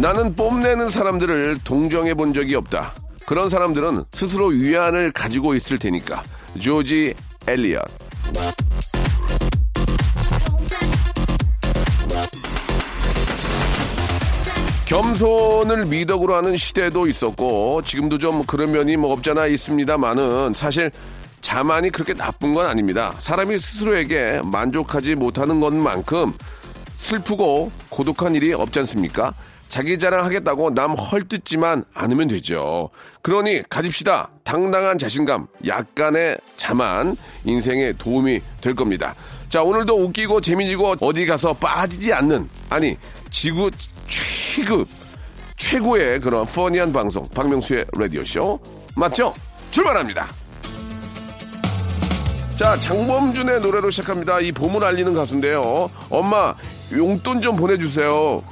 나는 뽐내는 사람들을 동정해 본 적이 없다 그런 사람들은 스스로 위안을 가지고 있을 테니까 조지 엘리엇 겸손을 미덕으로 하는 시대도 있었고 지금도 좀 그런 면이 뭐 없잖아 있습니다만은 사실 자만이 그렇게 나쁜 건 아닙니다. 사람이 스스로에게 만족하지 못하는 것만큼 슬프고 고독한 일이 없지 않습니까? 자기 자랑하겠다고 남 헐뜯지만 않으면 되죠. 그러니 가집시다. 당당한 자신감, 약간의 자만 인생에 도움이 될 겁니다. 자, 오늘도 웃기고 재미지고 어디 가서 빠지지 않는, 아니, 지구 최급, 최고의 그런 퍼니한 방송, 박명수의 라디오 쇼. 맞죠? 출발합니다. 자, 장범준의 노래로 시작합니다. 이 봄을 알리는 가수인데요. 엄마, 용돈 좀 보내주세요.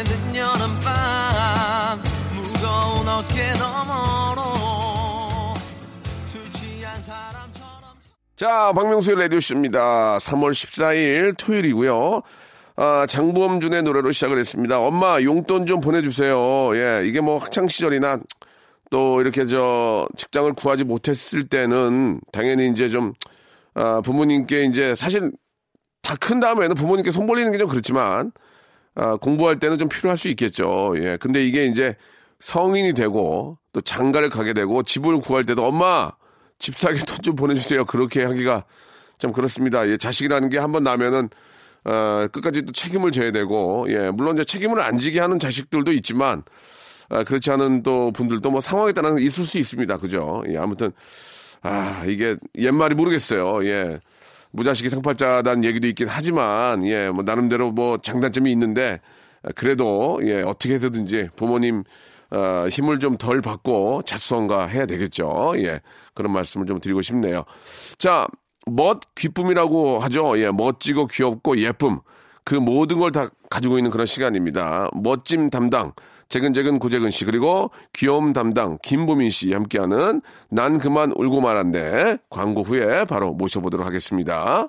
시대의 늦여름 밤 무거운 어깨 너머로 수취한 사람처럼 자, 박명수의 라디오쇼입니다. 3월 14일 토요일이고요. 아, 장범준의 노래로 시작을 했습니다. 엄마, 용돈 좀 보내주세요. 예, 이게 뭐 학창 시절이나 또 이렇게 저 직장을 구하지 못했을 때는 당연히 이제 좀, 아, 부모님께 이제 사실 다 큰 다음에는 부모님께 손 벌리는 게 좀 그렇지만, 아, 공부할 때는 좀 필요할 수 있겠죠. 예, 근데 이게 이제 성인이 되고 또 장가를 가게 되고 집을 구할 때도 엄마, 집 사게 돈 좀 보내주세요. 그렇게 하기가 참 그렇습니다. 예, 자식이라는 게 한번 나면은 어, 끝까지 또 책임을 져야 되고, 예, 물론 이제 책임을 안 지게 하는 자식들도 있지만, 아, 그렇지 않은 또 분들도 뭐 상황에 따라 있을 수 있습니다. 그죠? 예, 아무튼, 아, 이게 옛말이 모르겠어요. 예. 무자식이 상팔자다는 얘기도 있긴 하지만, 예, 뭐 나름대로 뭐 장단점이 있는데, 아, 그래도, 예, 어떻게 해서든지 부모님, 어, 힘을 좀 덜 받고 자수성가 해야 되겠죠. 예. 그런 말씀을 좀 드리고 싶네요. 자, 멋 기쁨이라고 하죠. 예. 멋지고 귀엽고 예쁨. 그 모든 걸 다 가지고 있는 그런 시간입니다. 멋짐 담당. 재근재근 구재근 씨 그리고 귀여움 담당 김보민 씨 함께하는 난 그만 울고 말았네 광고 후에 바로 모셔보도록 하겠습니다.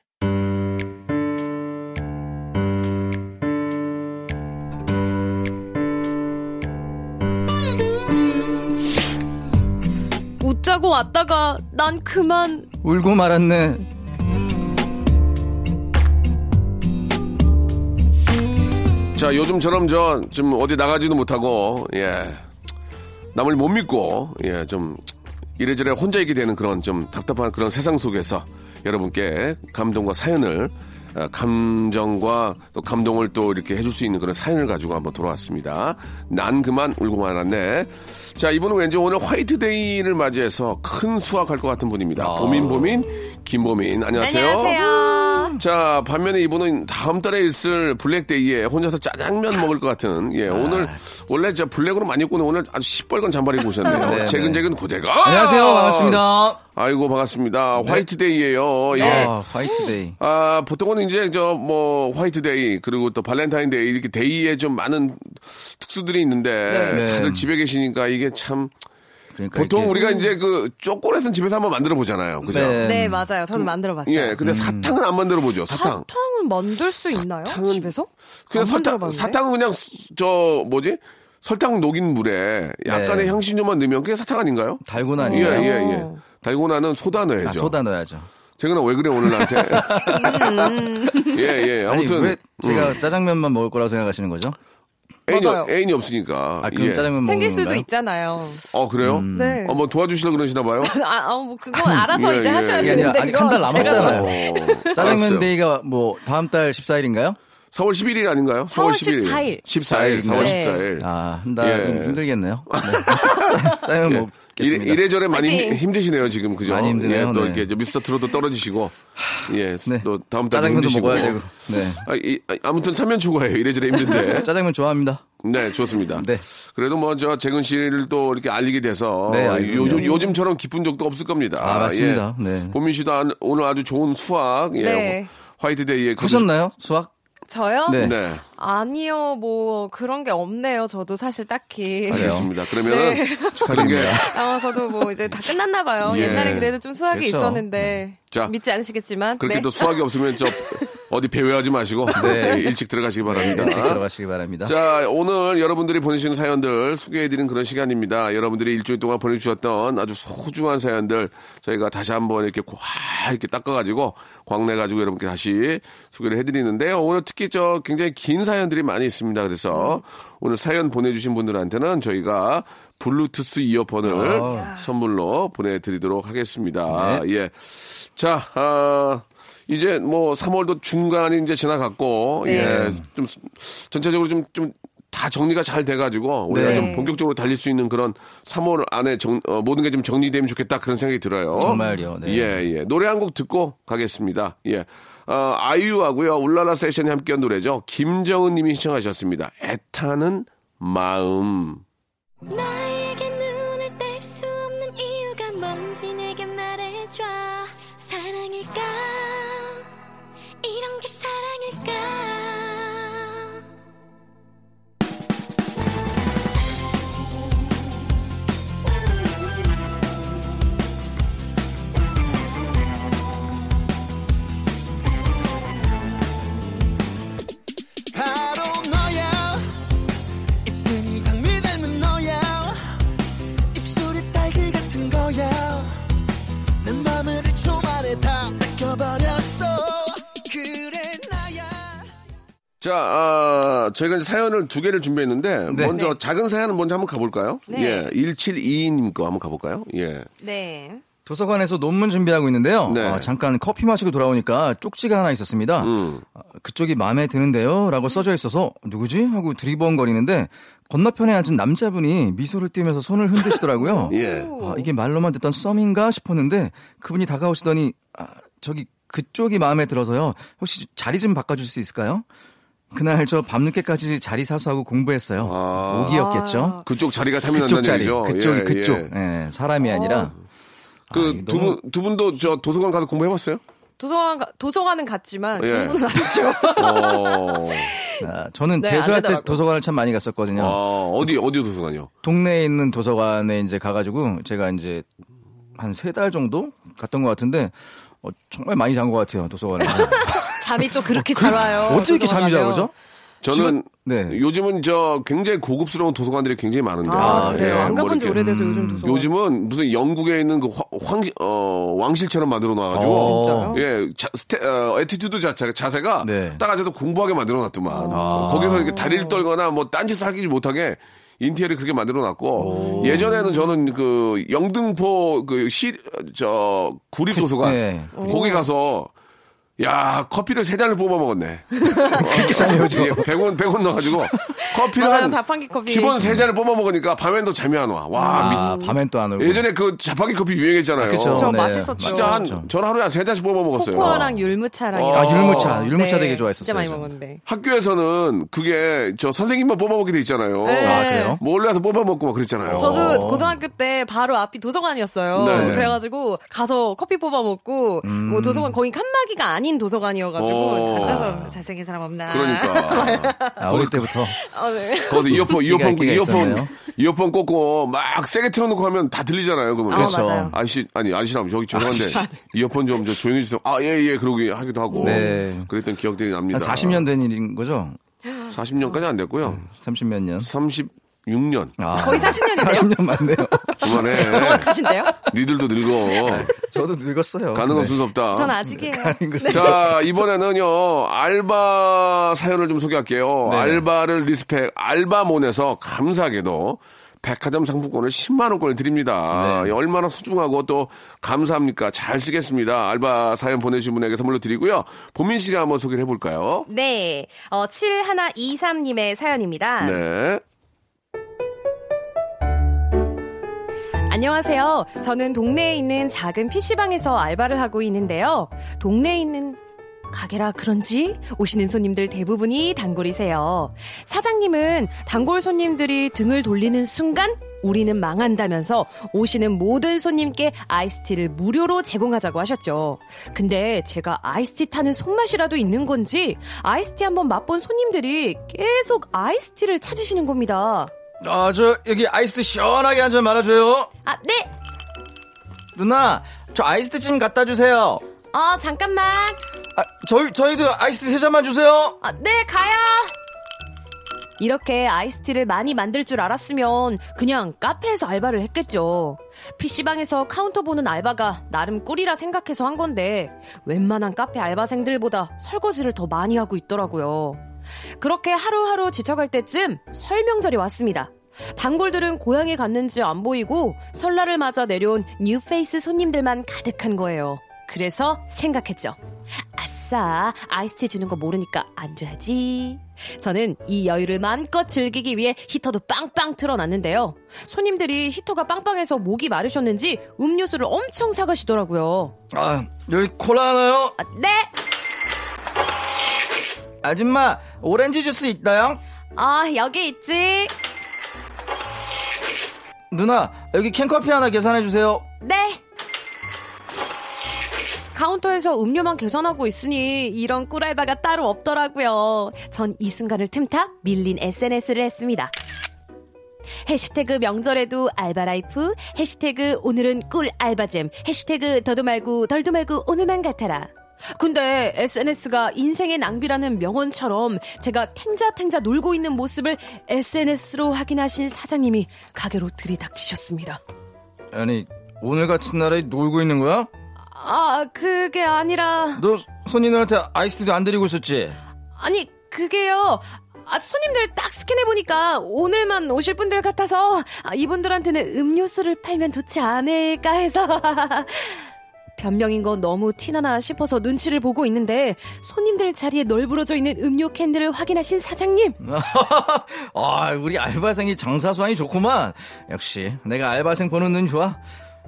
웃자고 왔다가 난 그만 울고 말았네. 자, 요즘처럼 저, 좀 어디 나가지도 못하고, 예. 남을 못 믿고, 예, 좀, 이래저래 혼자 있게 되는 그런 좀 답답한 그런 세상 속에서 여러분께 감동과 사연을, 아, 감정과 또 감동을 또 이렇게 해줄 수 있는 그런 사연을 가지고 한번 돌아왔습니다. 난 그만 울고 말았네. 자, 이분은 왠지 오늘 화이트데이를 맞이해서 큰 수확할 것 같은 분입니다. 보민, 보민, 김보민. 안녕하세요. 안녕하세요. 자, 반면에 이분은 다음 달에 있을 블랙데이에 혼자서 짜장면 먹을 것 같은, 예, 오늘, 원래 저 블랙으로 많이 입고 오늘 아주 시뻘건 잠바를 입고 오셨네요. 네, 재근재근 고대가. 안녕하세요. 반갑습니다. 아이고, 반갑습니다. 화이트데이예요 예. 아, 화이트데이. 아, 보통은 이제 저 뭐 화이트데이 그리고 또 발렌타인데이 이렇게 데이에 좀 많은 특수들이 있는데 네. 다들 집에 계시니까 이게 참 그러니까 보통 이렇게- 우리가 이제 그 초콜릿은 집에서 한번 만들어 보잖아요. 그죠? 네. 네, 맞아요. 저는 만들어 봤어요. 예, 근데 사탕은 안 만들어 보죠. 사탕. 사탕은 만들 수 있나요? 사탕은- 집에서? 그냥 만들어봤는데? 사탕은 그냥 수- 저 뭐지? 설탕 녹인 물에 약간의 네. 향신료만 넣으면 그게 사탕 아닌가요? 달고나 예, 아니에요? 예, 예. 달고나는 소다 넣어야죠. 아, 소다 넣어야죠. 제가 왜 그래 오늘 나한테? 예, 예. 아니 아무튼 왜 제가 음. 짜장면만 먹을 거라고 생각하시는 거죠? 애인이, 맞아요. 애인이 없으니까. 아 그럼 예. 짜장면 생길 먹는 수도 건가요? 있잖아요. 어 그래요? 네. 어, 뭐 도와주시려 그러시나 봐요. 아, 아, 뭐 그건 알아서 예, 이제 예. 하셔야 이게 아니라 되는데 아직 그건 한달 제가 남았잖아요. 어, 짜장면 알았어요. 데이가 뭐 다음 달 14일인가요? 4월 11일 아닌가요? 4월 14일. 14일, 4월 네. 14일. 아, 한달 예. 힘들겠네요. 네. 짜장면 예. 먹겠습니다. 이래, 이래저래 많이. 힘- 힘드시네요, 지금. 그죠? 많이 힘드네요, 예, 또 네. 이렇게 미스터 트롯도 떨어지시고. 예. 네. 또 다음 달에 짜장면도 힘드시고. 먹어야 되고. 네. 아, 이, 아, 아무튼 3년 초과예요. 이래저래 힘든데. 짜장면 좋아합니다. 네, 좋습니다. 네. 그래도 뭐, 저, 재근 씨를 또 이렇게 알리게 돼서. 네. 요즘, 요즘처럼 기쁜 적도 없을 겁니다. 아, 맞습니다. 예. 네. 보민 씨도 안- 오늘 아주 좋은 수학. 예. 네. 화이트데이에. 하셨나요? 수학? 저요? 네. 네. 아니요, 뭐 그런 게 없네요. 저도 사실 딱히. 알겠습니다. 그러면 네. 축하드립니다. 아, 저도 뭐 이제 다 끝났나 봐요. 예. 옛날에 그래도 좀 수학이 그렇죠. 있었는데 자, 믿지 않으시겠지만. 그렇게 네. 또 수학이 없으면 저 어디 배회하지 마시고 네, 일찍 들어가시기 바랍니다. 일찍 들어가시기 바랍니다. 자, 오늘 여러분들이 보내주신 사연들 소개해드린 그런 시간입니다. 여러분들이 일주일 동안 보내주셨던 아주 소중한 사연들 저희가 다시 한번 이렇게 꽉 이렇게 닦아가지고 광내가지고 여러분께 다시 소개를 해드리는데요. 오늘 특히 저 굉장히 긴 사연들이 많이 있습니다. 그래서 오늘 사연 보내주신 분들한테는 저희가 블루투스 이어폰을 선물로 보내드리도록 하겠습니다. 예. 자, 아, 이제 뭐 3월도 중간이 이제 지나갔고, 네. 예. 좀 스- 전체적으로 좀, 좀 다 정리가 잘 돼가지고 우리가 네. 좀 본격적으로 달릴 수 있는 그런 3월 안에 정- 어, 모든 게 좀 정리되면 좋겠다 그런 생각이 들어요. 정말요, 네. 예, 예. 노래 한 곡 듣고 가겠습니다. 예. 어, 아이유하고요. 울랄라 세션이 함께한 노래죠. 김정은 님이 신청하셨습니다. 애타는 마음. 나 자, 아, 저희가 이제 사연을 두 개를 준비했는데, 네. 먼저 작은 사연은 먼저 한번 가볼까요? 네. 예. 1722님 거 한번 가볼까요? 예. 네. 도서관에서 논문 준비하고 있는데요. 네. 어, 잠깐 커피 마시고 돌아오니까 쪽지가 하나 있었습니다. 음. 어, 그쪽이 마음에 드는데요? 라고 써져 있어서 누구지? 하고 두리번거리는데 건너편에 앉은 남자분이 미소를 띠면서 손을 흔드시더라고요. 예. 아, 이게 말로만 듣던 썸인가 싶었는데 그분이 다가오시더니 아, 저기 그쪽이 마음에 들어서요. 혹시 자리 좀 바꿔줄 수 있을까요? 그날 저 밤늦게까지 자리 사수하고 공부했어요. 아. 오기였겠죠? 그쪽 자리가 탐이 난다는 자리, 얘기죠. 그쪽이 예, 그쪽. 예. 예, 사람이 아니라 그 두 분, 두 분도 저 도서관 가서 공부해봤어요? 도서관 가- 도서관은 갔지만 예. 공부는 안 했죠. 어, 아, 저는 네, 안 재수할 때. 도서관을 참 많이 갔었거든요. 어, 어디, 어디 도서관이요? 동네에 있는 도서관에 이제 가가지고 제가 이제 한 세 달 정도 갔던 것 같은데 어, 정말 많이 잔 것 같아요 도서관에. 잠이 또 그렇게 잘 와요. 어떻게 이렇게 잠이 잘 도서관 오죠? 저는 지금- 네. 요즘은 저 굉장히 고급스러운 도서관들이 굉장히 많은데. 아, 그래요? 예, 안 뭐 가본 지 오래돼서 요즘 도서관. 요즘은 무슨 영국에 있는 그 화- 황, 어, 왕실처럼 만들어 놔가지고. 어. 진짜요? 예, 자, 스테, 어, attitude 자체, 자세가 네. 딱 앉아서 공부하게 만들어 놨더만. 거기서 이렇게 다리를 떨거나 뭐 딴짓을 하기 못하게 인테리어를 그렇게 만들어 놨고 예전에는 저는 그 영등포 그 시, 저, 구립 도서관 네. 거기 가서 야, 커피를 세 잔을 뽑아 먹었네. 그렇게 잠이 오죠. 100원, 100원 넣어가지고 커피를 맞아요, 한 자판기 커피. 기본 세 잔을 뽑아 먹으니까 밤엔 도 잠이 안 와. 와, 아, 밤엔 또 안 오고. 미- 예전에 그 자판기 커피 유행했잖아요. 그쵸. 저 네. 맛있었죠. 진짜 한, 맛있죠. 저는 하루에 한 세 잔씩 뽑아 먹었어요. 코코아랑 율무차랑 어. 아, 거. 율무차. 율무차 네, 되게 좋아했었어요, 진짜 많이. 먹었는데. 학교에서는 그게 저 선생님만 뽑아 먹게 돼 있잖아요. 네. 아, 그래요? 몰래 와서 뽑아 먹고 막 그랬잖아요. 저도 고등학교 때 바로 앞이 도서관이었어요. 네. 그래가지고 가서 커피 뽑아 먹고 뭐 도서관 거기 칸막이가 장인 도서관이어가지고 어. 앉아서 잘생긴 사람 없나. 그러니까. 아, 어릴 때부터. 어, 네. 거기 이어폰, 이어폰, 끼가 이어폰, 있었네요. 이어폰 꽂고 막 세게 틀어놓고 하면 다 들리잖아요. 그러면. 아, 그렇죠. 맞아요. 아저씨, 아니, 아저씨라면 저기 죄송한데 이어폰 좀 저 조용히 해주세요. 아, 예, 예. 그러기 하기도 하고. 네. 그랬던 기억들이 납니다. 한 40년 된 일인 거죠? 40년까지 안 됐고요. 30 몇 년. 36년. 아, 거의 40년인데요? 40년 맞네요. 그만해. 정확하신데요? 니들도 늙어. 저도 늙었어요. 가는 건 네. 순서 없다. 전 아직이에요. 자, 이번에는요, 알바 사연을 좀 소개할게요. 네. 알바를 respect, 알바몬에서 감사하게도 백화점 상품권을 10만원권을 드립니다. 네. 얼마나 소중하고 또 감사합니까? 잘 쓰겠습니다. 알바 사연 보내주신 분에게 선물로 드리고요. 보민 씨가 한번 소개를 해볼까요? 네. 어, 7123님의 사연입니다. 네. 안녕하세요. 저는 동네에 있는 작은 PC방에서 알바를 하고 있는데요. 동네에 있는 가게라 그런지 오시는 손님들 대부분이 단골이세요. 사장님은 단골 손님들이 등을 돌리는 순간 우리는 망한다면서 오시는 모든 손님께 아이스티를 무료로 제공하자고 하셨죠. 근데 제가 아이스티 타는 손맛이라도 있는 건지 아이스티 한번 맛본 손님들이 계속 아이스티를 찾으시는 겁니다. 아, 저, 여기 아이스티 시원하게 한 잔 말아줘요. 아, 네! 누나, 저 아이스티 좀 갖다 주세요. 어, 잠깐만. 아, 저희, 저희도 아이스티 세 잔만 주세요. 아, 네, 가요. 이렇게 아이스티를 많이 만들 줄 알았으면 그냥 카페에서 알바를 했겠죠. PC방에서 카운터 보는 알바가 나름 꿀이라 생각해서 한 건데 웬만한 카페 알바생들보다 설거지를 더 많이 하고 있더라고요. 그렇게 하루하루 지쳐갈 때쯤 설명절이 왔습니다. 단골들은 고향에 갔는지 안 보이고 설날을 맞아 내려온 뉴페이스 손님들만 가득한 거예요. 그래서 생각했죠. 아싸, 아이스티 주는 거 모르니까 안 줘야지. 저는 이 여유를 마음껏 즐기기 위해 히터도 빵빵 틀어놨는데요. 손님들이 히터가 빵빵해서 목이 마르셨는지 음료수를 엄청 사가시더라고요. 아, 여기 콜라 하나요? 아, 네! 아줌마, 오렌지 주스 있나요? 아, 여기 있지. 누나, 여기 캔커피 하나 계산해주세요. 네! 카운터에서 음료만 계산하고 있으니 이런 꿀알바가 따로 없더라고요. 전 이 순간을 틈타 밀린 SNS를 했습니다. 해시태그 명절에도 알바라이프, 해시태그 오늘은 꿀 알바잼, 해시태그 더도 말고 덜도 말고 오늘만 같아라. 근데 SNS가 인생의 낭비라는 명언처럼 제가 탱자탱자 놀고 있는 모습을 SNS로 확인하신 사장님이 가게로 들이닥치셨습니다. 아니, 오늘 같은 날에 놀고 있는 거야? 아, 그게 아니라, 너 손님들한테 아이스티도 안 드리고 있었지? 아니, 그게요. 아, 손님들 딱 스캔해보니까 오늘만 오실 분들 같아서 아, 이분들한테는 음료수를 팔면 좋지 않을까 해서. 변명인 건 너무 티나나 싶어서 눈치를 보고 있는데 손님들 자리에 널브러져 있는 음료 캔들을 확인하신 사장님. 아, 우리 알바생이 장사 수완이 좋구만. 역시 내가 알바생 보는 눈 좋아.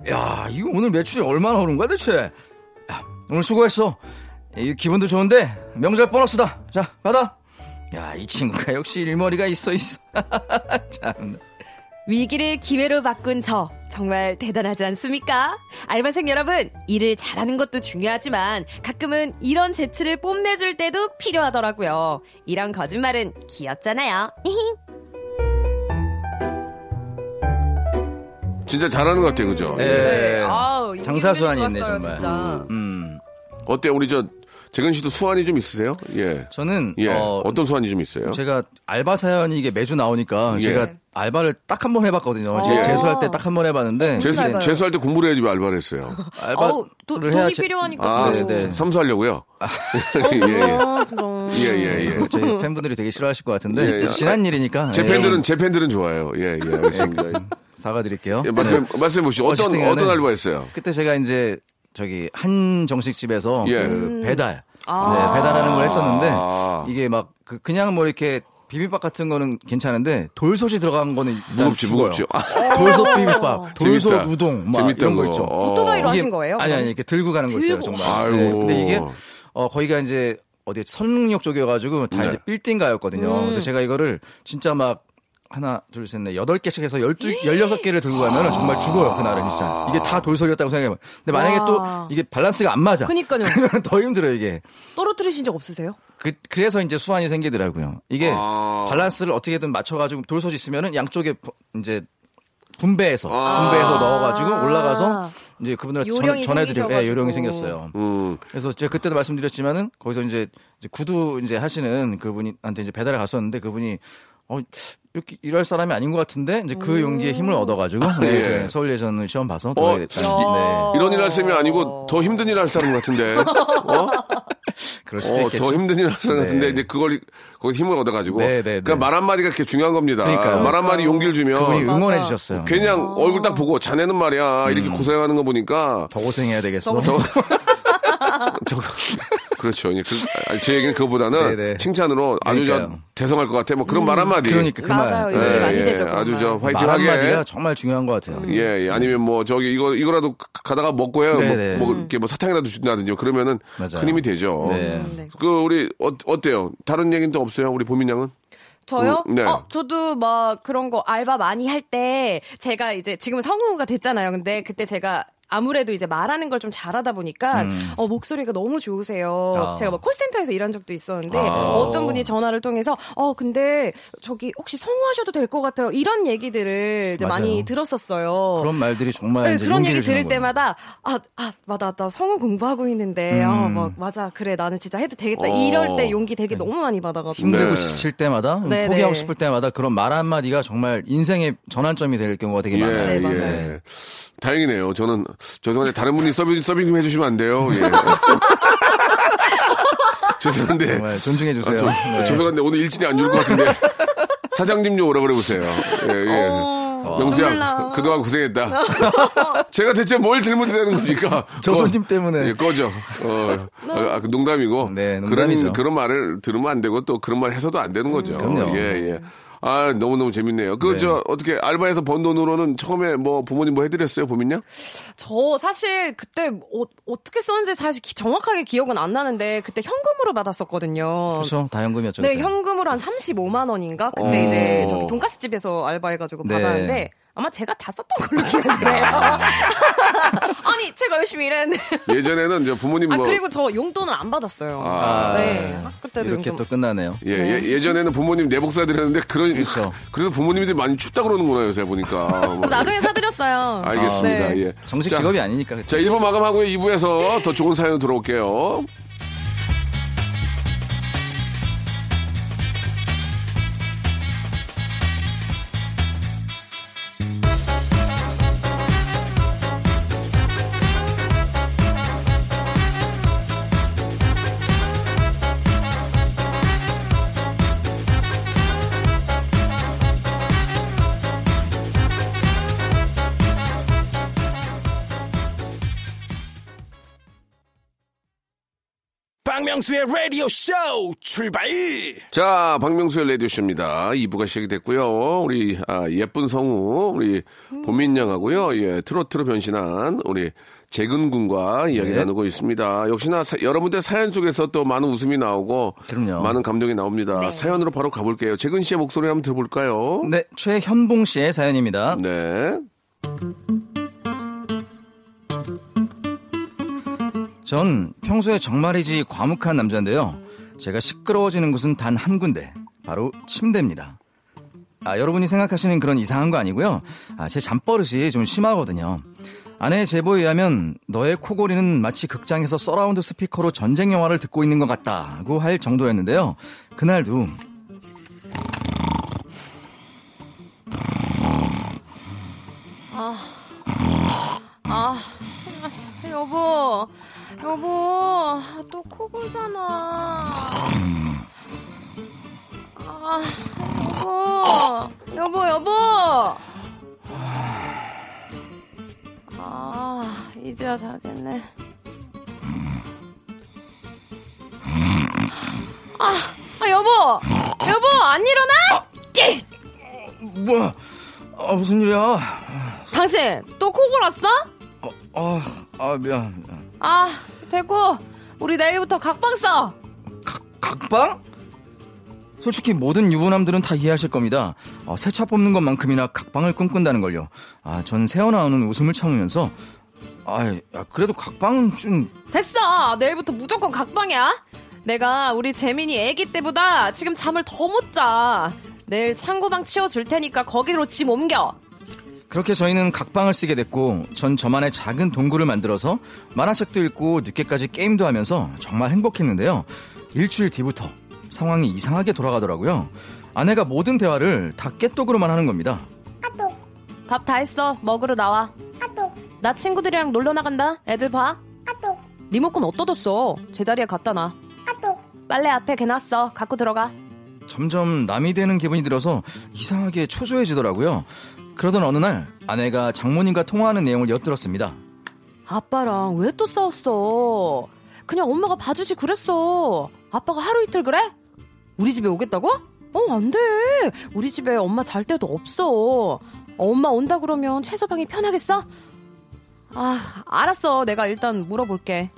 야, 이거 오늘 매출이 얼마나 오른 거야 대체? 야, 오늘 수고했어. 이 기분도 좋은데 명절 보너스다. 자, 받아. 야, 이 친구가 역시 일머리가 있어 있어. 참. 위기를 기회로 바꾼 저 정말 대단하지 않습니까? 알바생 여러분, 일을 잘하는 것도 중요하지만 가끔은 이런 재치를 뽐내줄 때도 필요하더라고요. 이런 거짓말은 귀엽잖아요. 진짜 잘하는 것 같아요, 그죠? 예. 네. 아우, 이 장사수완이 기분이 있네 정말. 진짜. 음. 어때 우리 저 재근 씨도 수완이 좀 있으세요? 예. 저는 예. 어, 어, 떤 수완이 좀 있어요? 제가 알바 사연이 이게 매주 나오니까 예. 제가 알바를 딱 한 번 해봤거든요. 어. 제- 재수할 때 딱 한 번 해봤는데 재수? 재수할 때 공부를 해야지 왜 알바를 했어요. 아우, 도, 알바를 돈이 해야 제- 필요하니까. 아, 네, 또. 네. 삼수하려고요? 예, 예. 아, 진짜. 예, 예, 예. 저희 팬분들이 되게 싫어하실 것 같은데 예, 예. 지난 일이니까 제 예. 팬들은, 제 팬들은 좋아요. 예, 예, 알겠습니다. 사과드릴게요. 예, 말씀, 말씀해 보시죠. 어떤, 어떤 알바 했어요? 그때 제가 이제 저기 한 정식집에서 예. 그 배달 아. 네, 배달하는 걸 했었는데 아. 이게 막 그, 그냥 뭐 이렇게 비빔밥 같은 거는 괜찮은데 돌솥이 들어간 거는 무겁지, 죽어요. 무겁지. 아, 돌솥 비빔밥, 돌솥 재밌다. 우동, 막 재밌다, 이런 거 그거. 있죠. 어. 오토바이로 이게- 하신 거예요? 아니 아니 이렇게 들고 가는 거 있어요 들고. 정말. 아이고. 네, 근데 이게 어 거기가 이제 어디 선릉역 쪽이어가지고 다 네. 이제 빌딩가였거든요. 음. 그래서 제가 이거를 진짜 막 하나, 둘, 셋, 넷, 여덟 개씩 해서 열두, 열여섯 개를 들고 가면 정말 죽어요, 그날은 진짜. 이게 다 돌소리였다고 생각해봐요. 근데 만약에 와. 또 이게 밸런스가 안 맞아. 그니까요. 그러면 더 힘들어요, 이게. 떨어뜨리신 적 없으세요? 그, 그래서 이제 수완이 생기더라고요. 이게 아. 밸런스를 어떻게든 맞춰가지고 돌솥 있으면은 양쪽에 부- 이제 분배해서 아. 분배해서 넣어가지고 올라가서 이제 그분들한테 전, 전해드리고 예. 요령이 생겼어요. 음. 그래서 제가 그때도 말씀드렸지만은 거기서 이제, 이제 구두 이제 하시는 그분한테 이제 배달을 갔었는데 그분이 어 이렇게 일할 사람이 아닌 것 같은데 이제 그 용기에 힘을 얻어가지고 네, 예. 이제 서울 예전을 시험 봐서 어, 들어가게 됐다. 네. 이런 일 할 셈이 아니고 더 힘든 일 할 사람 같은데. 어? 그럴 수도 어, 있겠죠. 더 힘든 일 할 사람 네. 같은데 이제 그걸 거기 힘을 얻어가지고. 네, 네, 네. 그러니까 말 한마디가 그렇게 중요한 겁니다. 그러니까요. 말 한마디 용기를 주면 그분이 응원해. 주셨어요. 그냥 얼굴 딱 보고 자네는 말이야 이렇게 고생하는 거 보니까 더 고생해야 되겠어. 저, 저, 그렇죠. 이제 그, 아니, 제 얘기는 그거보다는 네네. 칭찬으로 아주 저 그러니까요. 대성할 것 같아. 뭐 그런 말 한마디. 그러니까 그 말. 맞아요. 용기 많이 되죠. 그런 아주 말. 저말 화이팅하게. 한마디가 정말 중요한 것 같아요. 예, 예. 아니면 뭐 저기 이거 이거라도 가- 가다가 먹고 해요. 뭐, 네네. 뭐 이렇게 뭐 사탕이라도 준다든지 뭐 그러면 맞아요. 큰 힘이 되죠. 네. 네. 그 우리 어, 어때요? 다른 얘기는 또 없어요? 우리 보민 양은? 저요? 음, 네. 어, 저도 막 그런 거 알바 많이 할 때 제가 이제 지금 성우가 됐잖아요. 근데 그때 제가 아무래도 이제 말하는 걸 좀 잘하다 보니까 어, 목소리가 너무 좋으세요. 음. 아. 제가 막 콜센터에서 일한 적도 있었는데 아. 어떤 분이 전화를 통해서 어 근데 저기 혹시 성우하셔도 될 것 같아요. 이런 얘기들을 이제 맞아요. 많이 들었었어요. 그런 말들이 정말 네, 이제 그런 얘기 들을. 때마다 아, 아 맞아 나 성우 공부하고 있는데 아, 음. 막 맞아 그래 나는 진짜 해도 되겠다 어. 이럴 때 용기 되게 너무 많이 받아가지고 힘들고 네. 지칠 때마다 네, 포기하고 네. 싶을 때마다 그런 말 한마디가 정말 인생의 전환점이 될 경우가 되게 예, 많아요. 네, 예. 맞아요. 다행이네요. 저는 죄송한데 다른 분이 서빙 서빙 좀 해주시면 안 돼요. 예. 죄송한데 정말 존중해 주세요. 아, 저- 네. 죄송한데 오늘 일진이 안 좋을 것 같은데 사장님 좀 오라 그래 보세요. 예, 예. 명수야 눈물 나. 그동안 고생했다. 제가 대체 뭘 잘못했다는 겁니까? 저 거- 손님 때문에. 예, 꺼져. 어, 아, 그 농담이고. 네, 농담이죠. 그런 그런 말을 들으면 안 되고 또 그런 말 해서도 안 되는 거죠. 그럼요. 예, 예. 아, 너무너무 재밌네요. 그, 네. 저, 어떻게, 알바에서 번 돈으로는 처음에 뭐 부모님 뭐 해드렸어요, 보민냐? 저 사실 그때 어, 떻게 썼는지 사실 기- 정확하게 기억은 안 나는데 그때 현금으로 받았었거든요. 그렇죠. 다 현금이었죠. 네, 그때. 현금으로 한 35만 원인가? 그때 어. 이제 저기 돈가스 집에서 알바해가지고 네. 받았는데 아마 제가 다 썼던 걸로 기억해요. 아니, 제가 열심히 일했는데. 예전에는 이제 부모님 아 뭐. 그리고 저 용돈을 안 받았어요. 아. 네, 학교 때도 이렇게 용돈. 또 끝나네요. 예, 예, 예전에는 부모님 내복 사 드렸는데 그런 그렇죠. 그래서 부모님들이 많이 춥다 그러는구나 요새 보니까. 뭐. 나중에 사드렸어요. 알겠습니다. 네. 예. 정식 자, 직업이 아니니까. 자, 1부 마감하고요. 2부에서 더 좋은 사연 들어올게요. 박명수의 라디오 쇼 출발! 자, 박명수의 라디오 쇼입니다. 2부가 시작이 됐고요. 우리, 아, 예쁜 성우, 우리, 보민 양하고요. 예, 트로트로 변신한 우리, 재근 군과 이야기 네. 나누고 있습니다. 역시나 사- 여러분들 사연 속에서 또 많은 웃음이 나오고, 그럼요. 많은 감동이 나옵니다. 사연으로 바로 가볼게요. 재근 씨의 목소리 한번 들어볼까요? 네, 최현봉 씨의 사연입니다. 네. 전 평소에 정말이지 과묵한 남자인데요. 제가 시끄러워지는 곳은 단 한 군데. 바로 침대입니다. 아, 여러분이 생각하시는 그런 이상한 거 아니고요. 아, 제 잠버릇이 좀 심하거든요. 아내의 제보에 의하면 너의 코골이는 마치 극장에서 서라운드 스피커로 전쟁 영화를 듣고 있는 것 같다고 할 정도였는데요. 그날도 아, 여보, 여보, 또 코 골잖아. 아, 여보, 여보, 여보. 아, 이제야 자겠네. 아, 아 여보, 여보, 안 일어나? 끼! 뭐야? 아, 무슨 일이야? 당신 또 코 골았어? 아, 아 미안. 미안. 아, 됐고, 우리 내일부터 각방 써. 각방? 솔직히 모든 유부남들은 다 이해하실 겁니다. 어, 새차 뽑는 것만큼이나 각방을 꿈꾼다는 걸요. 아, 전 새어나오는 웃음을 참으면서 아, 야, 그래도 각방은 좀 됐어. 내일부터 무조건 각방이야. 내가 우리 재민이 애기 때보다 지금 잠을 더 못 자. 내일 창고방 치워줄 테니까 거기로 짐 옮겨. 그렇게 저희는 각방을 쓰게 됐고 전 저만의 작은 동굴을 만들어서 만화책도 읽고 늦게까지 게임도 하면서 정말 행복했는데요. 일주일 뒤부터 상황이 이상하게 돌아가더라고요. 아내가 모든 대화를 다 깨똑으로만 하는 겁니다. 밥다 했어. 먹으러 나와. 나 친구들이랑 놀러 나간다. 애들 봐. 리모컨 어디다 뒀어? 제자리에 갖다 놔. 빨래 앞에 개놨어. 갖고 들어가. 점점 남이 되는 기분이 들어서 이상하게 초조해지더라고요. 그러던 어느 날 아내가 장모님과 통화하는 내용을 엿들었습니다. 아빠랑 왜 또 싸웠어? 그냥 엄마가 봐주지 그랬어. 아빠가 하루 이틀 그래? 우리 집에 오겠다고? 어, 안 돼. 우리 집에 엄마 잘 데도 없어. 어, 엄마 온다 그러면 최서방이 편하겠어? 아, 알았어. 내가 일단 물어볼게.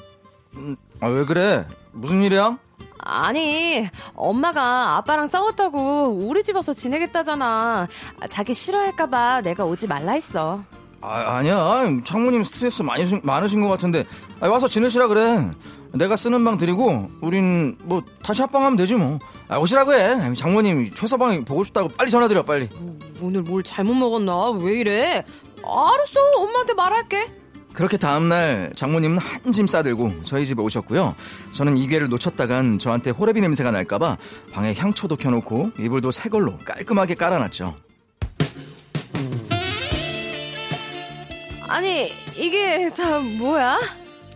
아, 왜 그래? 무슨 일이야? 아니, 엄마가 아빠랑 싸웠다고 우리 집 와서 지내겠다잖아. 아, 자기 싫어할까봐 내가 오지 말라 했어. 아, 아니야. 장모님 스트레스 많이, 신- 많으신 것 같은데. 아, 와서 지내시라 그래. 내가 쓰는 방 드리고, 우린 뭐, 다시 합방하면 되지 뭐. 아, 오시라고 해. 장모님 최서방이 보고 싶다고 빨리 전화드려, 빨리. 오늘 뭘 잘못 먹었나? 왜 이래? 알았어. 엄마한테 말할게. 그렇게 다음날 장모님은 한 짐 싸들고 저희 집에 오셨고요. 저는 이 기회를 놓쳤다간 저한테 호레비 냄새가 날까봐 방에 향초도 켜놓고 이불도 새 걸로 깔끔하게 깔아놨죠. 아니, 이게 다 뭐야?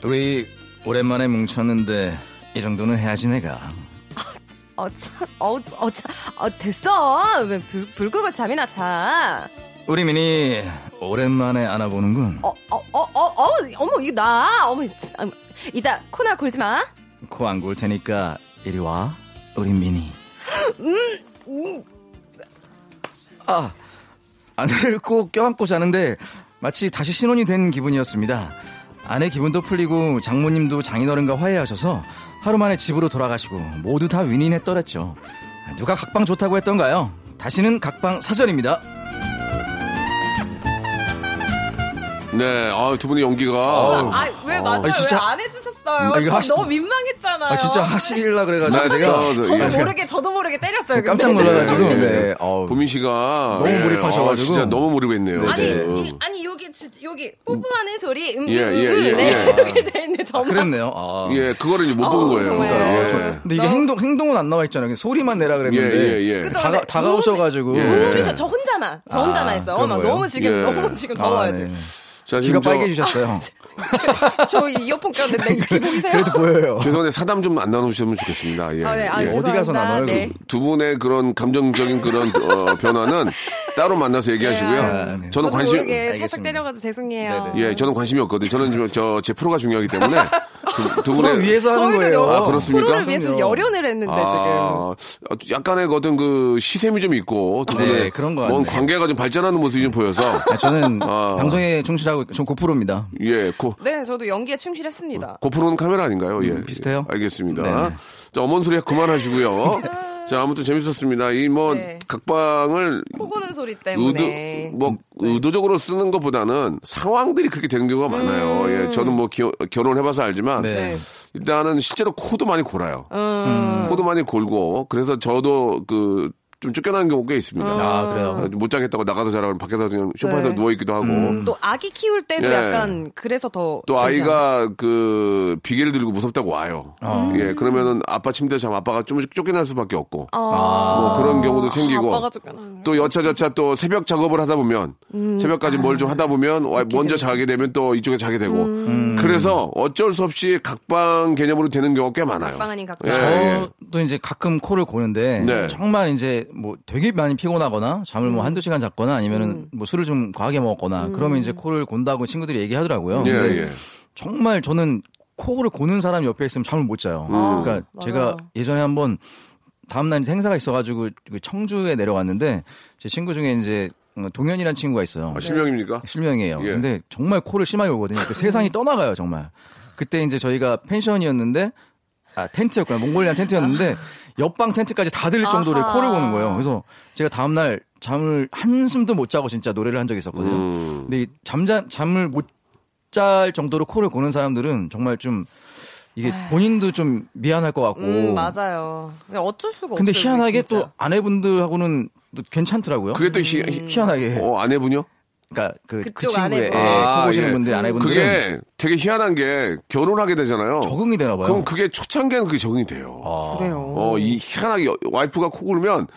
우리 오랜만에 뭉쳤는데 이 정도는 해야지 내가. 어, 참, 어, 어, 참, 어, 됐어. 왜 불, 불 끄고 잠이나 자. 우리 미니 오랜만에 안아보는군. 어, 어, 어, 어, 어, 어머, 이거 나. 어머, 참, 이따 코나 골지 마. 코 안 골 테니까 이리 와. 우리 미니. 아, 아내를 꼭 껴안고 자는데 마치 다시 신혼이 된 기분이었습니다. 아내 기분도 풀리고 장모님도 장인어른과 화해하셔서 하루 만에 집으로 돌아가시고 모두 다 윈윈했더랬죠. 누가 각방 좋다고 했던가요? 다시는 각방 사절입니다. 네, 아, 두 분의 연기가. 아, 왜 맞아요? 아니, 진짜- 왜 안 해주셨어요? 아, 이거 저 하시- 너무 민망했잖아요. 아, 진짜 하시려 그래가지고 네, 내가 저- 저도 예. 모르게, 저도 모르게 때렸어요. 깜짝 근데. 놀라가지고 예, 예. 네. 어우. 보민 씨가. 너무 예, 몰입하셔가지고. 아, 진짜 너무 몰입했네요. 아니, 네. 이, 아니, 여기, 지- 여기, 뽀뽀하는 소리, 음, 예, 음, 예, 음, 예, 네, 예. 이렇게 돼 있는데, 저만. 그랬네요. 아. 예, 그거를 이제 못 본 어, 거예요. 정말. 예. 어, 저- 근데 이게 행동 행동은 안 나와 있잖아요. 소리만 내라 예, 그랬는데 예, 예. 그죠? 다가 근데 다가오셔가지고 예. 몸이 저 혼자만, 저 혼자만 아, 했어요. 그런 막 거예요? 너무 지금, 예. 너무 지금 더워요, 아, 지금. 네. 자, 귀가 지금 저- 빨개지셨어요. 저 이어폰 꼈는데, 귀 보이세요? 그래도 보여요. 죄송한데 사담 좀 안 나누셨으면 좋겠습니다. 예. 아, 네, 아, 예. 어디 가서. 나눠요? 네. 두 분의 그런 감정적인 그런 어, 변화는 따로 만나서 얘기하시고요. 네. 네. 저는 저도 관심. 살짝 때려가지고 죄송해요. 예, 저는 관심이 없거든요. 저는 지금 저 제 프로가 중요하기 때문에 두, 두 프로 분의 위해서 하는 거예요. 여- 아, 그렇습니까? 프로를 위해서. 열연을 했는데 지금. 아, 약간의 그 어떤 그 시샘이 좀 있고 두 네, 분의 그런 것 뭔. 관계가 좀 발전하는 모습이 좀 보여서 아, 저는 아. 방송에 충실하고 전 고프로입니다. 예, 고, 네, 저도 연기에 충실했습니다. 고프로는 카메라 아닌가요? 예. 음, 비슷해요? 예, 알겠습니다. 네네. 자, 어머니 소리 그만하시고요. 자, 아무튼 재밌었습니다. 이뭐 네. 각방을 코 고는 소리 의도 때문에. 뭐 의도적으로 쓰는 것보다는 상황들이 그렇게 되는 경우가 많아요. 예, 저는 뭐 기, 결혼해봐서 알지만 네. 네. 일단은 실제로 코도 많이 골아요. 음. 코도 많이 골고 그래서 저도 그 좀 쫓겨나는 경우가 꽤 있습니다. 아, 그래요? 어, 못 자겠다고 나가서 자라고 밖에서 그냥 소파에서 네. 누워 있기도 하고 또 아기 키울 때도 예. 약간 그래서 더 또. 아이가 그 비계를 들고 무섭다고 와요. 예, 그러면은 아빠 침대 자면 아빠가 좀 쫓겨날 수밖에 없고 뭐 그런 경우도 생기고 아. 아빠가 쫓겨나는 또 여차저차 또 새벽 작업을 하다 보면 음. 새벽까지 뭘 좀 하다 보면 와, 먼저 자게 되면 또 이쪽에 자게 되고 음. 그래서 어쩔 수 없이 각방 개념으로 되는 경우가 꽤 많아요. 각방 아닌 각방. 예, 예. 저도 이제 가끔 코를 고는데 네. 정말 이제 뭐 되게 많이 피곤하거나 잠을 음. 뭐 한두 시간 잤거나 아니면은 뭐 술을 좀 과하게 먹었거나 그러면 이제 코를 곤다고 친구들이 얘기하더라고요. 예, 근데 예. 정말 저는 코를 고는 사람이 옆에 있으면 잠을 못 자요. 음. 그러니까 제가 예전에 한번 다음날 이제 행사가 있어가지고 그 청주에 내려갔는데 제 친구 중에 이제 동현이라는 친구가 있어요. 아, 실명입니까? 실명이에요. 예. 근데 정말 코를 심하게 오거든요. 그 세상이 떠나가요, 정말. 그때 이제 저희가 펜션이었는데, 아, 텐트였구나. 몽골리안 텐트였는데, 옆방 텐트까지 다 들릴 정도로 아하. 코를 고는 거예요. 그래서 제가 다음 날 잠을 한숨도 못 자고 진짜 노래를 한 적이 있었거든요. 음. 근데 이 잠자 잠을 못 잘 정도로 코를 고는 사람들은 정말 좀 이게 본인도 좀 미안할 것 같고. 음, 맞아요. 그냥 어쩔 수가 근데 없어요. 희한하게 진짜. 또 아내분들하고는 또 괜찮더라고요. 그게 또 희, 희, 희한하게. 어, 아내분요? 그러니까 그, 그 친구의 아내분. 예, 아, 코 고시는 예. 분들 아내분들은 그게 되게 희한한 게 결혼하게 되잖아요. 적응이 되나 봐요. 그럼 그게 초창기에는 그게 적응이 돼요. 그래요. 어, 이 희한하게 와이프가 코 고르면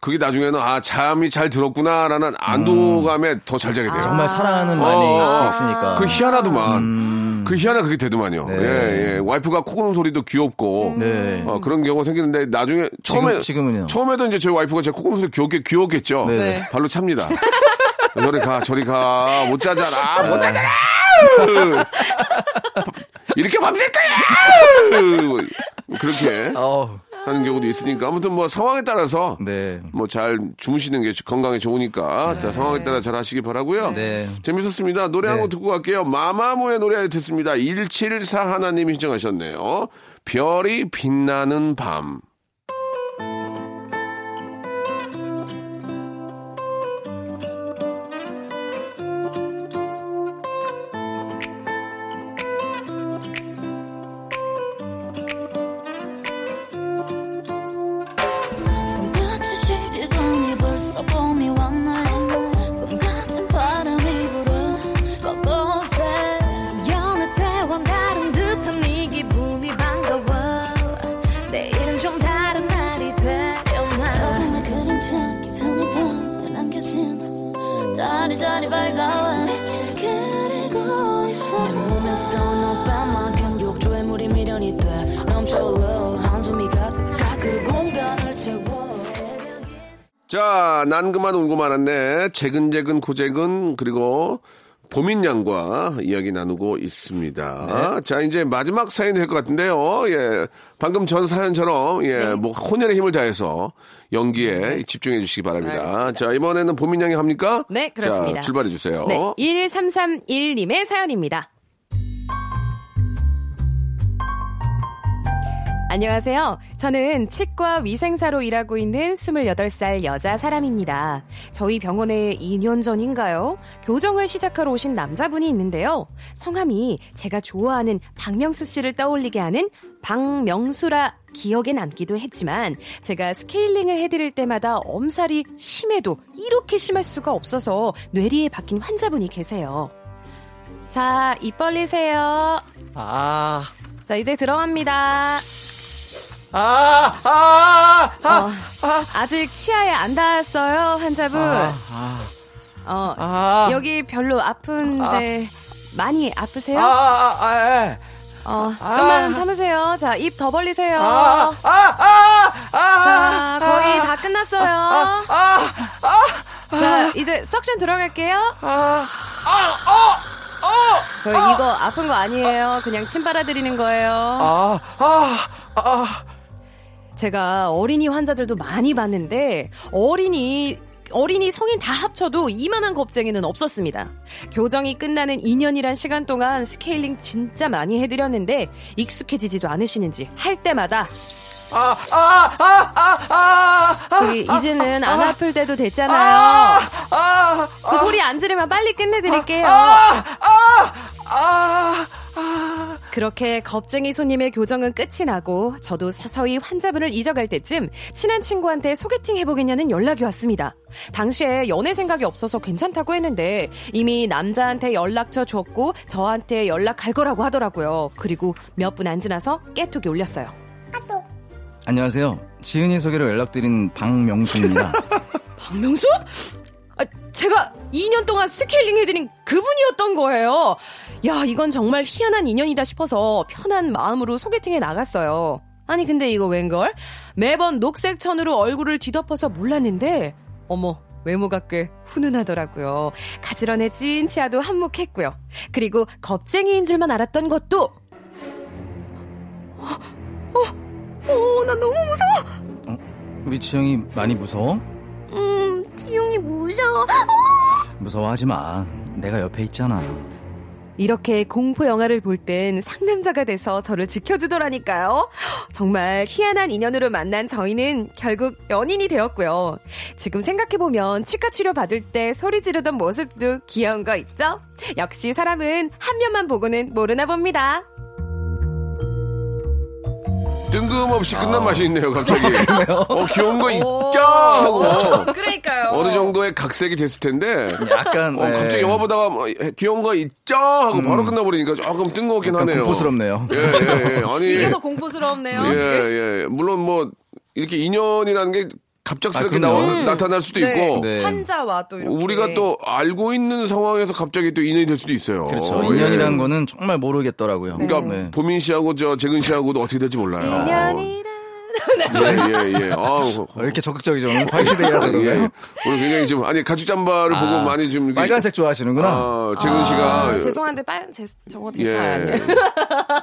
그게 나중에는 아, 잠이 잘 들었구나라는 안도감에 더잘 자게 돼요. 정말 사랑하는 어, 마음이 어, 있으니까. 그 희한하더만. 음. 그 희한한 그게 되더만요. 네. 예, 예. 와이프가 코 고는 소리도 귀엽고. 네. 어, 그런 경우가 생기는데 나중에 처음에 지금 은요? 처음에도 이제 저희 와이프가 제 코 고는 소리 귀엽게 귀엽겠죠. 네. 네. 발로 찹니다. 저리 가, 저리 가. 못 자잖아. 못 자잖아. 이렇게 밤샐 거야. 그렇게 어. 하는 경우도 있으니까 아무튼 뭐 상황에 따라서 네. 뭐 잘 주무시는 게 건강에 좋으니까 자, 상황에 따라 잘 하시기 바라고요. 네. 재밌었습니다. 노래 한 네. 곡 듣고 갈게요. 마마무의 노래 듣습니다. 174 하나님이 신청하셨네요. 별이 빛나는 밤. 자, 난 그만 울고 말았네. 재근재근 고재근 그리고 보민양과 이야기 나누고 있습니다. 자, 이제 마지막 사연이 될 것 같은데요. 예. 방금 전 사연처럼, 예, 뭐, 혼혈의 힘을 다해서 연기에 집중해 주시기 바랍니다. 알겠습니다. 자, 이번에는 보민양이 합니까? 네, 그렇습니다. 자, 출발해 주세요. 네, 1331님의 사연입니다. 안녕하세요. 저는 치과 위생사로 일하고 있는 28살 여자 사람입니다. 저희 병원에 2년 전인가요? 교정을 시작하러 오신 남자분이 있는데요. 성함이 제가 좋아하는 박명수 씨를 떠올리게 하는 박명수라 기억에 남기도 했지만 제가 스케일링을 해드릴 때마다 엄살이 심해도 이렇게 심할 수가 없어서 뇌리에 박힌 환자분이 계세요. 자, 입 벌리세요. 아. 자, 이제 들어갑니다. 아, 아, 아, 어, 아직 치아에 안 닿았어요, 환자분. 아, 어, 아, 여기 별로 아픈데 많이 아프세요? 아, 아, 아, 예. 어, 좀만 참으세요. 자, 입 더 벌리세요. 아, 아, 아, 아, 자, 거의 다 끝났어요. 아, 아, 자, 이제 석션 들어갈게요. 아, 저 이거 아픈 거 아니에요. 그냥 침 빨아드리는 거예요. 아, 아, 아. 제가 어린이 환자들도 많이 봤는데 어린이 어린이 성인 다 합쳐도 이만한 겁쟁이는 없었습니다. 교정이 끝나는 2년이란 시간 동안 스케일링 진짜 많이 해드렸는데 익숙해지지도 않으시는지 할 때마다 아, 아, 아, 아, 아, 저기 이제는 안 아플 때도 됐잖아요. 아, 그 소리 안 지르면 빨리 끝내드릴게요. 아, 아, 아. 그렇게 겁쟁이 손님의 교정은 끝이 나고 저도 서서히 환자분을 잊어갈 때쯤 친한 친구한테 소개팅 해보겠냐는 연락이 왔습니다. 당시에 연애 생각이 없어서 괜찮다고 했는데 이미 남자한테 연락처 줬고 저한테 연락할 거라고 하더라고요. 그리고 몇 분 안 지나서 깨톡이 올렸어요. 안녕하세요. 지은이 소개로 연락드린 박명수입니다. 박명수? 아, 제가 2년 동안 스케일링 해드린 그분이었던 거예요. 야, 이건 정말 희한한 인연이다 싶어서 편한 마음으로 소개팅에 나갔어요. 아니, 근데 이거 웬걸? 매번 녹색 천으로 얼굴을 뒤덮어서 몰랐는데, 어머, 외모가 꽤 훈훈하더라고요. 가지런해진 치아도 한몫했고요. 그리고 겁쟁이인 줄만 알았던 것도, 나 너무 무서워! 우리 지영이 많이 무서워? 음, 지용이 무서워. 무서워하지 마. 내가 옆에 있잖아. 이렇게 공포 영화를 볼 땐 상남자가 돼서 저를 지켜주더라니까요. 정말 희한한 인연으로 만난 저희는 결국 연인이 되었고요. 지금 생각해보면 치과 치료 받을 때 소리 지르던 모습도 귀여운 거 있죠? 역시 사람은 한 면만 보고는 모르나 봅니다. 뜬금없이 끝난 맛이 있네요, 갑자기. 어, 귀여운 거 오. 있죠! 하고. 그러니까요. 어느 정도의 각색이 됐을 텐데. 약간 어, 네. 갑자기 영화 보다가 뭐, 귀여운 거 있죠! 하고 바로 끝나버리니까 조금 뜬금없긴 약간 하네요. 공포스럽네요. 예, 예, 예. 아니. 이게 더 공포스럽네요. 예, 예. 물론 뭐, 이렇게 인연이라는 게 갑작스럽게 아, 나와, 그럼요. 나타날 수도 네. 있고. 네. 환자와 또 이렇게 우리가 또 알고 있는 상황에서 갑자기 또 인연이 될 수도 있어요. 그렇죠. 예. 인연이라는 거는 정말 모르겠더라고요. 그러니까 네. 보민 씨하고 저 재근 씨하고도 어떻게 될지 몰라요. 인연이란 예, 예, 예. 아우, 왜 이렇게 적극적이죠? 오늘 화이트데이라서 예, 그런가요? 예. 오늘 굉장히 지금 아니 가죽 잠바를 보고 아, 많이 좀 이렇게- 빨간색 좋아하시는구나. 아, 재근 씨가 아, 죄송한데 빨 제, 저거 제예 스타일 아니에요.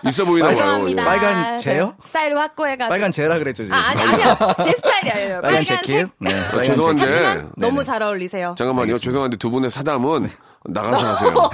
있어 보이나 봐요. 죄송합니다. 빨간 제요? 제 스타일을 확고해가지고. 빨간 제라 그랬죠, 지금. 아, 아니, 아니요. 제 스타일이 아니에요. 빨간. 재킷. 네. 아, 빨간 죄송한데. 너무. 잘 어울리세요. 잠깐만요. 죄송한데 두 분의 사담은 나가서 하세요.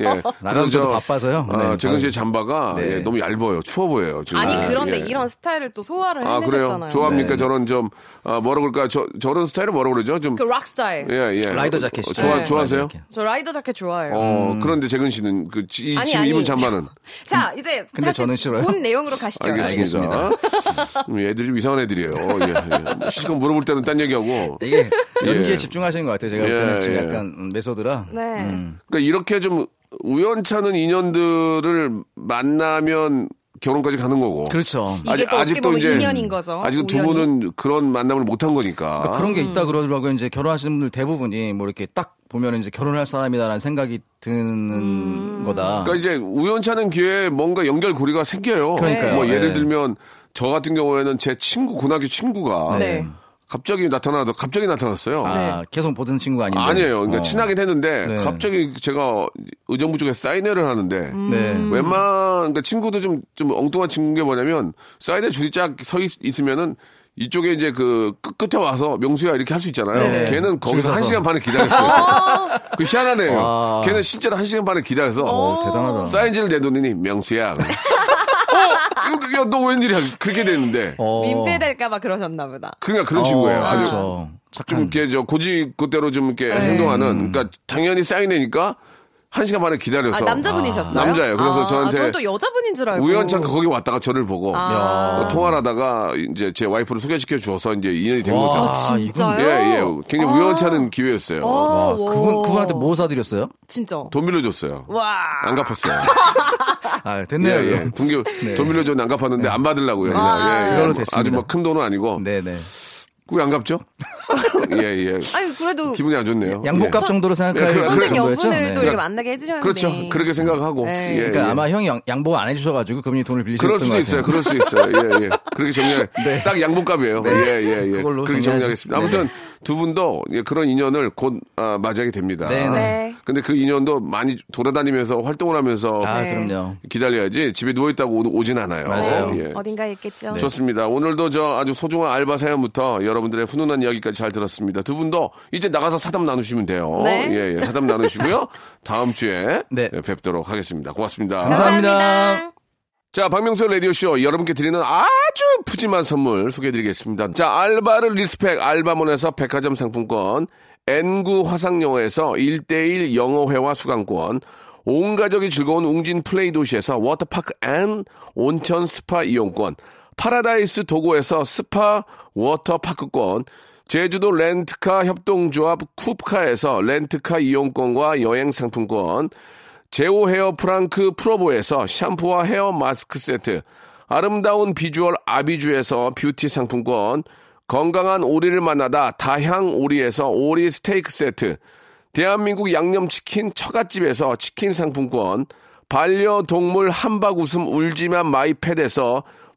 예. 그리고 저도 바빠서요. 아, 네, 재근 씨의 저는- 잠바가 네. 예, 너무 얇아요. 추워 보여요. 지금. 아니, 아, 그런데 예. 이런 스타일을 또 소화를 아, 그래요? 해내셨잖아요. 좋아합니까? 네. 저런 좀, 아, 뭐라 그럴까? 저, 저런 스타일은 뭐라 그러죠? 좀. 그 락 스타일. 예, 예. 라이더 자켓이죠. 어, 좋아, 네. 좋아하세요? 라이더 자켓. 저 라이더 자켓 좋아해요. 어, 그런데 재근 씨는 그, 지- 이 아니, 지금 아니. 입은 잠바는. 자, 이제 근데 다시 저는 싫어요. 본 내용으로 가시죠. 알겠습니다. 음, 애들이 좀 이상한 애들이에요. 예, 예. 실컷 물어볼 때는 딴 얘기하고. 이게 연기에 예. 집중하시는 것 같아요. 제가 예, 볼 때는 지금 예. 약간 음, method라. 네. 그러니까 이렇게 좀 우연찮은 인연들을 만나면 결혼까지 가는 거고. 그렇죠. 이게 또 어떻게 보면 인연인 거죠, 아직 두. 분은 그런 만남을 못 한 거니까. 그러니까 그런 게 있다 그러더라고요. 이제 결혼하시는 분들 대부분이 뭐 이렇게 딱 보면 이제 결혼할 사람이다라는 생각이 드는 거다. 그러니까 이제 우연찮은 기회에 뭔가 연결고리가 생겨요. 그러니까요. 뭐 예를 네. 들면 저 같은 경우에는 제 친구 고등학교 친구가 네. 갑자기 나타나서 갑자기 나타났어요. 아, 계속 보던 친구 아닌데. 아니에요. 그러니까 어. 친하긴 했는데 네. 갑자기 제가 의정부 쪽에 사인회를 하는데 네. 웬만 그러니까 친구도 좀좀 엉뚱한 친구인 게 뭐냐면 사인회 줄이 쫙 서 있으면은 이쪽에 이제 그 끝- 끝에 와서 명수야 이렇게 할 수 있잖아요. 네네. 걔는 거기서 줄 한. 시간 반을 기다렸어요. 그 희한하네요. 아. 걔는 실제로 한 시간 반을 기다려서 어, 대단하다. 사인지를 내더니 명수야. 어, 야, 너 웬일이야? 그렇게 됐는데. 어. 민폐될까봐 그러셨나 보다. 그러니까 그런 친구예요. 아주 그렇죠. 좀 착한. 이렇게 저 고지 그대로 좀 이렇게 네. 행동하는. 그러니까 당연히 사인회니까 한 시간 반을 기다려서 아, 남자분이셨어요? 남자예요. 그래서 아, 저한테 또 여자분인 줄 알고. 우연찮게 거기 왔다가 저를 보고 아. 어, 통화를 하다가 이제 제 와이프를 소개시켜 주어서 이제 인연이 된 와, 거죠. 아, 진짜요? 예, 예. 굉장히 우연찮은 기회였어요. 어, 와. 그분 그분한테 뭐 사드렸어요? 진짜. 돈 빌려줬어요. 와. 안 갚았어요. 아, 예, 됐네요. 예. 돈, 기- 돈 빌려줬는데 안 갚았는데 안 받으려고요. 아. 예, 예. 그걸로 됐습니다. 아주 뭐 큰 돈은 아니고. 네, 네. 왜안 갚죠? 예, 예. 아니, 그래도. 기분이 안 좋네요. 양복값 예. 정도로 생각할 네, 그래, 선생? 여분을 네. 또 이렇게 만나게 해주셨는데. 그렇죠. 그렇게 생각하고. 네. 예, 그러니까 예. 아마 형이 양- 양복 안 해주셔가지고 그분이 돈을 빌리셨던 그럴 것 수도. 있어요. 그럴 수 있어요. 예, 예. 그렇게 정리, 네. 딱 양복값이에요. 예, 예, 예. 그걸로 그렇게 정리하겠습니다. 아무튼 두 분도 예, 그런 인연을 곧 아, 맞이하게 됩니다. 네, 네. 네. 근데 그 인연도 많이 돌아다니면서 활동을 하면서 아, 네. 그럼요. 기다려야지 집에 누워있다고 오- 오진 않아요. 맞아요. 예. 어딘가에 있겠죠. 좋습니다. 오늘도 저 아주 소중한 알바 사연부터 여러분 들의 훈훈한 이야기까지 잘 들었습니다. 두 분도 이제 나가서 사담 나누시면 돼요. 네. 예, 예. 사담 나누시고요. 다음 주에 네. 예, 뵙도록 하겠습니다. 고맙습니다. 감사합니다. 자, 박명수 라디오쇼 여러분께 드리는 아주 푸짐한 선물 소개해드리겠습니다. 자, 알바를 respect 알바몬에서 백화점 상품권, N구 화상영어에서 1대1 영어회화 수강권, 온 가족이 즐거운 웅진 플레이 도시에서 워터파크 and 온천 스파 이용권, 파라다이스 도고에서 스파 워터파크권, 제주도 렌트카 협동조합 쿱카에서 렌트카 이용권과 여행 상품권, 제오 헤어 프랑크 프로보에서 샴푸와 헤어 마스크 세트, 아름다운 비주얼 아비주에서 뷰티 상품권, 건강한 오리를 만나다 다향 오리에서 오리 스테이크 세트, 대한민국 양념치킨 처갓집에서 치킨 상품권, 반려동물 함박 웃음 울지만 마이패드에서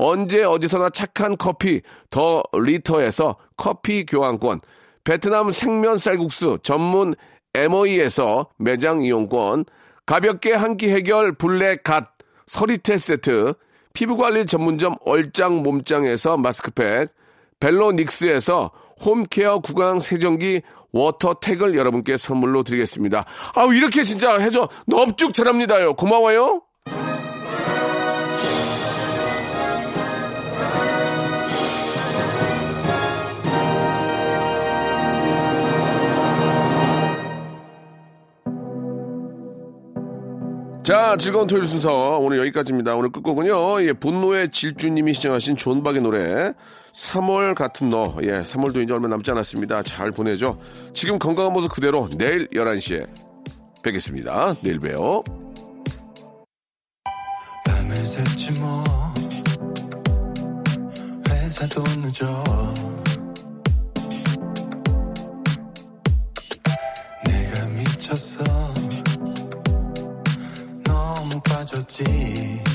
언제 어디서나 착한 커피 더 리터에서 커피 교환권, 베트남 생면 쌀국수 전문 MOE에서 매장 이용권, 가볍게 한 끼 해결 블랙 갓 서리테 세트, 피부관리 전문점 얼짱 몸짱에서 마스크팩, 벨로닉스에서 home care 구강 세정기 워터택을 여러분께 선물로 드리겠습니다. 아우 이렇게 진짜 해줘 넙죽 잘합니다요. 고마워요. 자, 즐거운 토요일 순서 오늘 여기까지입니다. 오늘 끝곡은요. 예, 분노의 질주님이 시청하신 존박의 노래 3월 같은 너. 예, 3월도 이제 얼마 남지 않았습니다. 잘 보내죠. 지금 건강한 모습 그대로 내일 11시에 뵙겠습니다. 내일 봬요. 뭐 회사도 늦어 내가 미쳤어 빠